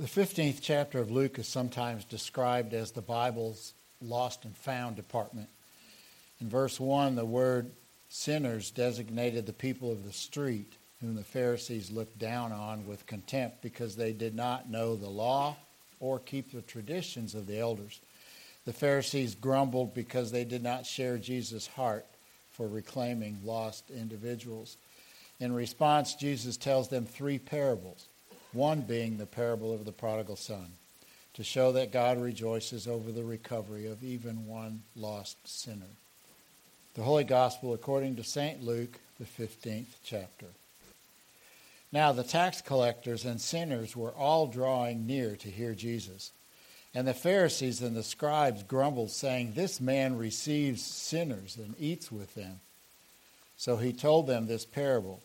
The 15th chapter of Luke is sometimes described as the Bible's lost and found department. In verse 1, the word sinners designated the people of the street, whom the Pharisees looked down on with contempt because they did not know the law or keep the traditions of the elders. The Pharisees grumbled because they did not share Jesus' heart for reclaiming lost individuals. In response, Jesus tells them three parables one being the parable of the prodigal son, to show that God rejoices over the recovery of even one lost sinner. The Holy Gospel according to St. Luke, the 15th chapter. Now the tax collectors and sinners were all drawing near to hear Jesus. And the Pharisees and the scribes grumbled, saying, This man receives sinners and eats with them. So he told them this parable.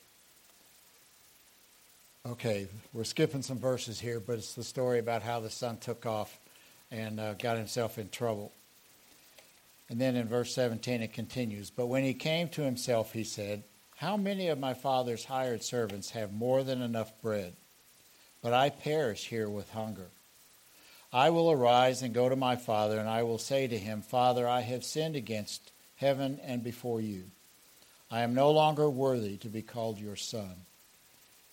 Okay, we're skipping some verses here, but it's the story about how the son took off and uh, got himself in trouble. And then in verse 17 it continues But when he came to himself, he said, How many of my father's hired servants have more than enough bread? But I perish here with hunger. I will arise and go to my father, and I will say to him, Father, I have sinned against heaven and before you. I am no longer worthy to be called your son.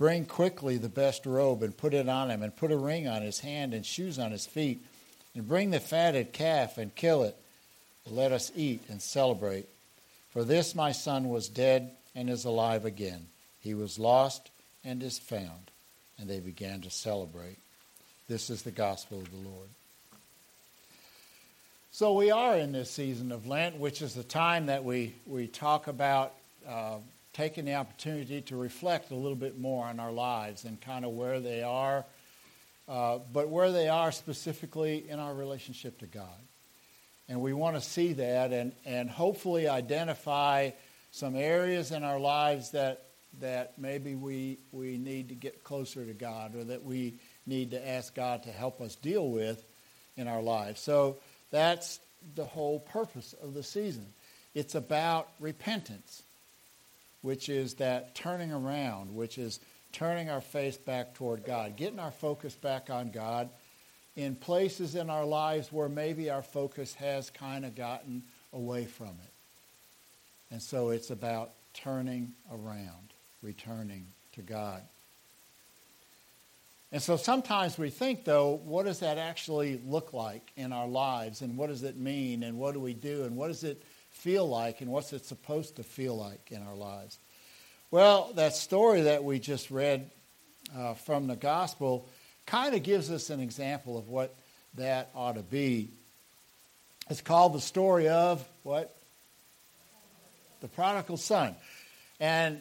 Bring quickly the best robe and put it on him, and put a ring on his hand and shoes on his feet, and bring the fatted calf and kill it. Let us eat and celebrate. For this my son was dead and is alive again. He was lost and is found. And they began to celebrate. This is the gospel of the Lord. So we are in this season of Lent, which is the time that we, we talk about uh, taking the opportunity to reflect a little bit more on our lives and kind of where they are, uh, but where they are specifically in our relationship to God. And we want to see that and, and hopefully identify some areas in our lives that, that maybe we, we need to get closer to God or that we need to ask God to help us deal with in our lives. So that's the whole purpose of the season. It's about repentance which is that turning around, which is turning our face back toward God, getting our focus back on God in places in our lives where maybe our focus has kind of gotten away from it. And so it's about turning around, returning to God. And so sometimes we think, though, what does that actually look like in our lives? And what does it mean? And what do we do? And what does it feel like and what's it supposed to feel like in our lives? Well, that story that we just read uh, from the gospel kind of gives us an example of what that ought to be. It's called the story of what? The prodigal son. And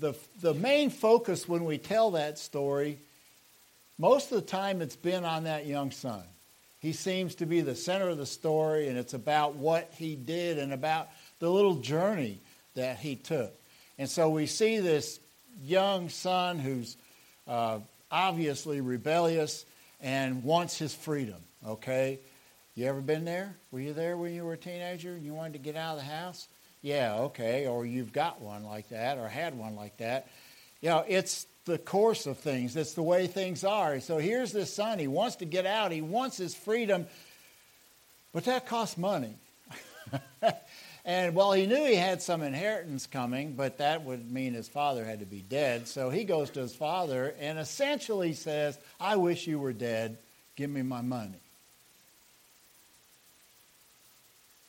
the, the main focus when we tell that story, most of the time it's been on that young son. He seems to be the center of the story, and it's about what he did and about the little journey that he took. And so we see this young son who's uh, obviously rebellious and wants his freedom, okay? You ever been there? Were you there when you were a teenager and you wanted to get out of the house? Yeah, okay. Or you've got one like that or had one like that. You know, it's the course of things. That's the way things are. So here's this son. He wants to get out. He wants his freedom. But that costs money. and well, he knew he had some inheritance coming, but that would mean his father had to be dead. So he goes to his father and essentially says, I wish you were dead. Give me my money.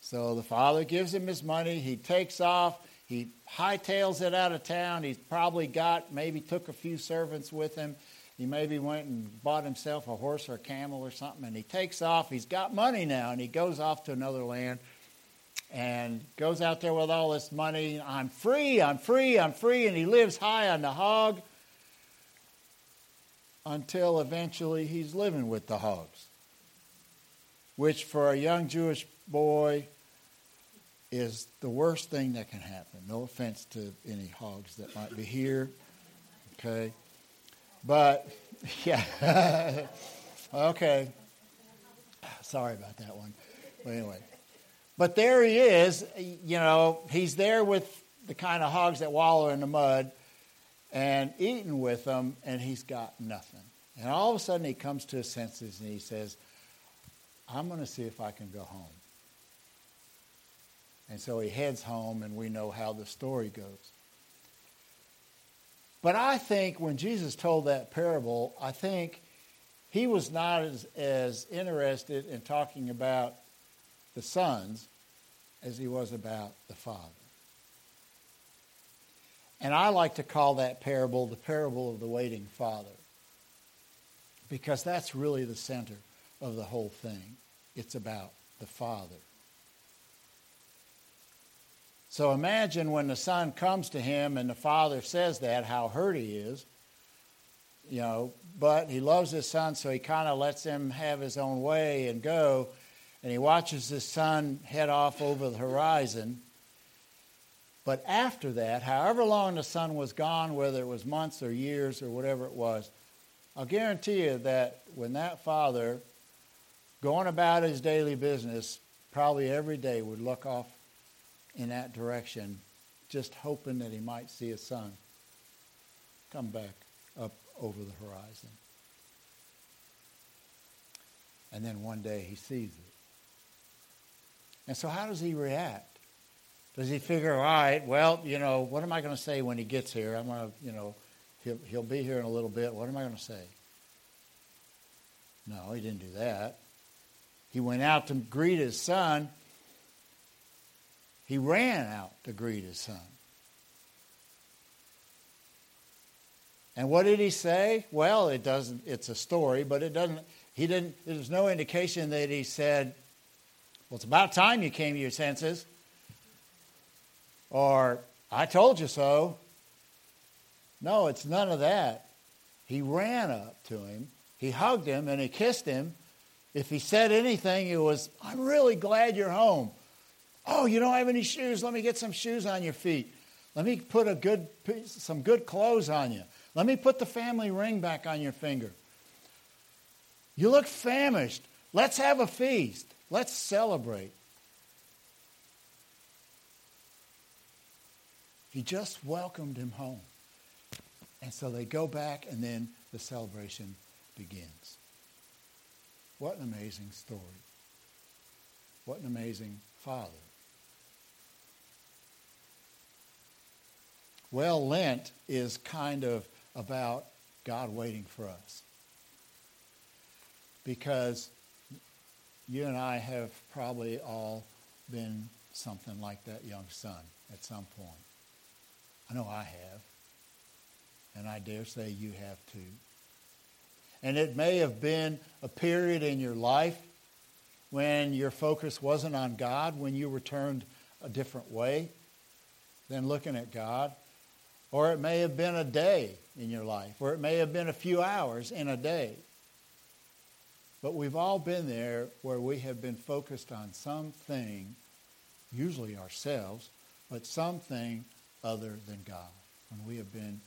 So the father gives him his money. He takes off. He hightails it out of town. He's probably got, maybe took a few servants with him. He maybe went and bought himself a horse or a camel or something, and he takes off. He's got money now, and he goes off to another land and goes out there with all this money. I'm free, I'm free, I'm free, and he lives high on the hog until eventually he's living with the hogs. which for a young Jewish boy is the worst thing that can happen. No offense to any hogs that might be here. Okay. But, yeah. okay. Sorry about that one. But anyway. But there he is. You know, he's there with the kind of hogs that wallow in the mud and eating with them, and he's got nothing. And all of a sudden, he comes to his senses and he says, I'm going to see if I can go home. And so he heads home, and we know how the story goes. But I think when Jesus told that parable, I think he was not as, as interested in talking about the sons as he was about the father. And I like to call that parable the parable of the waiting father because that's really the center of the whole thing. It's about the father. So imagine when the son comes to him and the father says that, how hurt he is. You know, but he loves his son, so he kind of lets him have his own way and go. And he watches his son head off over the horizon. But after that, however long the son was gone, whether it was months or years or whatever it was, I'll guarantee you that when that father, going about his daily business, probably every day would look off in that direction, just hoping that he might see his son come back up over the horizon. And then one day he sees it. And so, how does he react? Does he figure, all right, well, you know, what am I going to say when he gets here? I'm going to, you know, he'll, he'll be here in a little bit. What am I going to say? No, he didn't do that. He went out to greet his son he ran out to greet his son. And what did he say? Well, it doesn't it's a story, but it doesn't he didn't there's no indication that he said, Well, it's about time you came to your senses. Or I told you so. No, it's none of that. He ran up to him, he hugged him, and he kissed him. If he said anything, it was, I'm really glad you're home. Oh, you don't have any shoes? Let me get some shoes on your feet. Let me put a good some good clothes on you. Let me put the family ring back on your finger. You look famished. Let's have a feast. Let's celebrate. He just welcomed him home. And so they go back, and then the celebration begins. What an amazing story. What an amazing father. Well, Lent is kind of about God waiting for us. Because you and I have probably all been something like that young son at some point. I know I have. And I dare say you have too. And it may have been a period in your life when your focus wasn't on God, when you were turned a different way than looking at God. Or it may have been a day in your life, or it may have been a few hours in a day. But we've all been there where we have been focused on something, usually ourselves, but something other than God, when we have been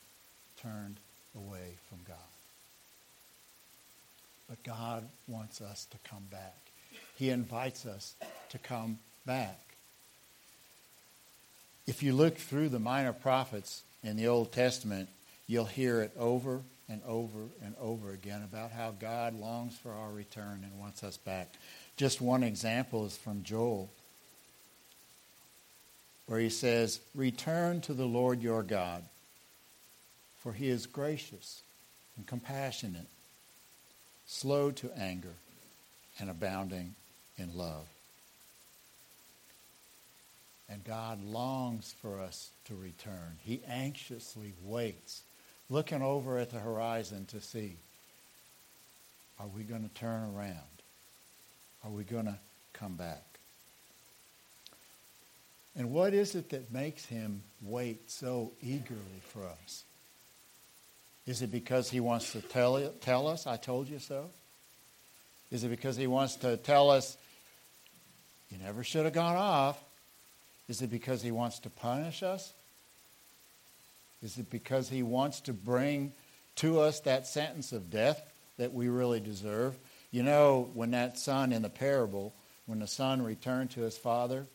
turned away from God. But God wants us to come back. He invites us to come back. If you look through the minor prophets, in the Old Testament, you'll hear it over and over and over again about how God longs for our return and wants us back. Just one example is from Joel, where he says, Return to the Lord your God, for he is gracious and compassionate, slow to anger, and abounding in love. And God longs for us to return. He anxiously waits, looking over at the horizon to see are we going to turn around? Are we going to come back? And what is it that makes him wait so eagerly for us? Is it because he wants to tell, tell us, I told you so? Is it because he wants to tell us, You never should have gone off. Is it because he wants to punish us? Is it because he wants to bring to us that sentence of death that we really deserve? You know, when that son in the parable, when the son returned to his father,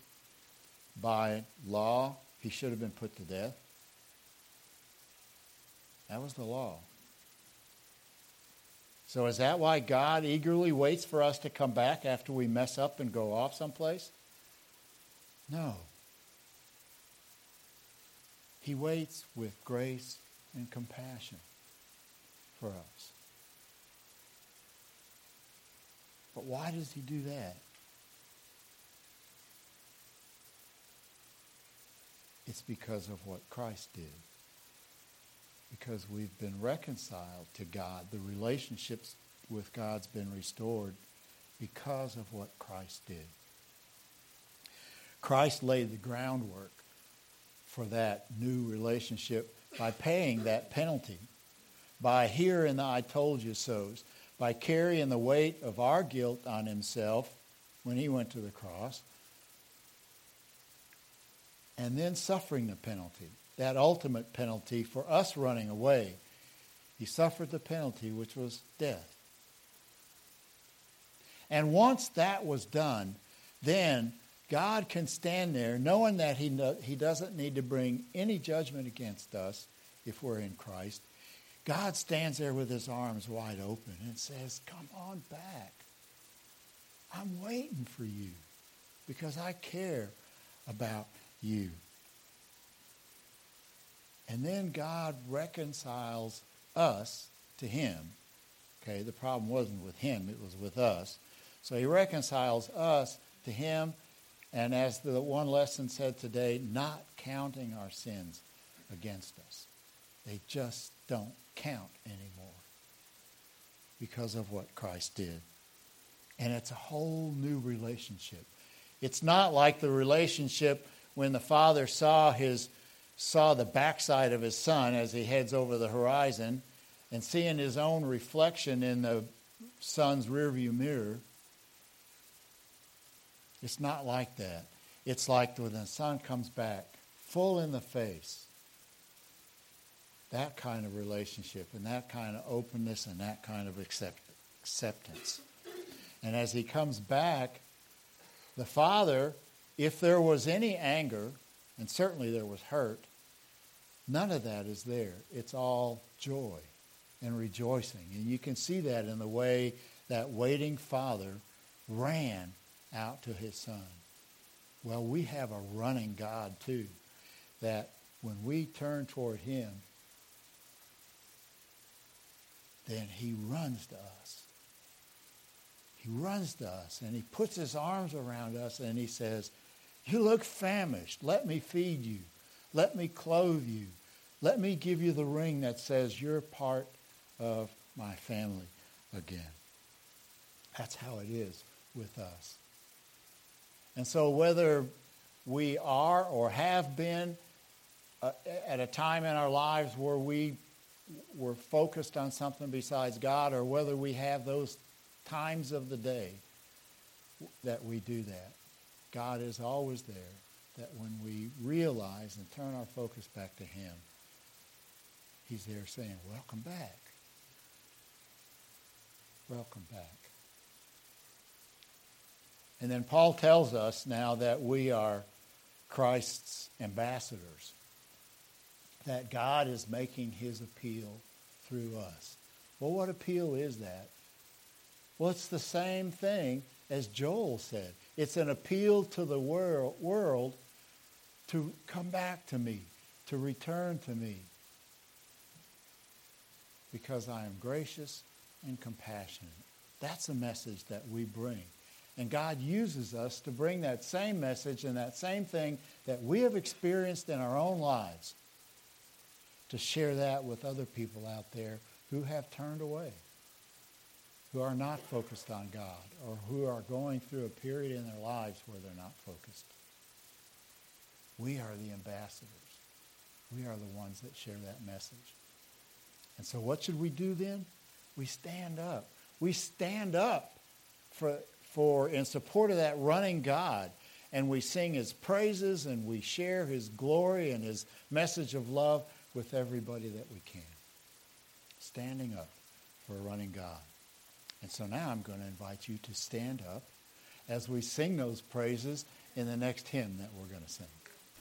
by law, he should have been put to death. That was the law. So is that why God eagerly waits for us to come back after we mess up and go off someplace? No. He waits with grace and compassion for us. But why does he do that? It's because of what Christ did. Because we've been reconciled to God. The relationships with God's been restored because of what Christ did. Christ laid the groundwork for that new relationship by paying that penalty, by hearing the I told you so's, by carrying the weight of our guilt on himself when he went to the cross, and then suffering the penalty, that ultimate penalty for us running away. He suffered the penalty, which was death. And once that was done, then God can stand there knowing that he, no, he doesn't need to bring any judgment against us if we're in Christ. God stands there with his arms wide open and says, Come on back. I'm waiting for you because I care about you. And then God reconciles us to him. Okay, the problem wasn't with him, it was with us. So he reconciles us to him, and as the one lesson said today, not counting our sins against us. They just don't count anymore because of what Christ did. And it's a whole new relationship. It's not like the relationship when the father saw his saw the backside of his son as he heads over the horizon and seeing his own reflection in the son's rearview mirror. It's not like that. It's like when the son comes back full in the face. That kind of relationship and that kind of openness and that kind of accept, acceptance. And as he comes back, the father if there was any anger, and certainly there was hurt, none of that is there. It's all joy and rejoicing. And you can see that in the way that waiting father ran out to his son. Well, we have a running God too, that when we turn toward him, then he runs to us. He runs to us and he puts his arms around us and he says, you look famished. Let me feed you. Let me clothe you. Let me give you the ring that says you're part of my family again. That's how it is with us. And so, whether we are or have been uh, at a time in our lives where we were focused on something besides God, or whether we have those times of the day that we do that, God is always there, that when we realize and turn our focus back to Him, He's there saying, Welcome back. Welcome back. And then Paul tells us now that we are Christ's ambassadors, that God is making his appeal through us. Well, what appeal is that? Well, it's the same thing as Joel said. It's an appeal to the world, world to come back to me, to return to me. Because I am gracious and compassionate. That's a message that we bring. And God uses us to bring that same message and that same thing that we have experienced in our own lives to share that with other people out there who have turned away who are not focused on God or who are going through a period in their lives where they're not focused. We are the ambassadors. We are the ones that share that message. And so what should we do then? We stand up. We stand up for, for in support of that running God. And we sing his praises and we share his glory and his message of love with everybody that we can. Standing up for a running God. And so now I'm going to invite you to stand up as we sing those praises in the next hymn that we're going to sing.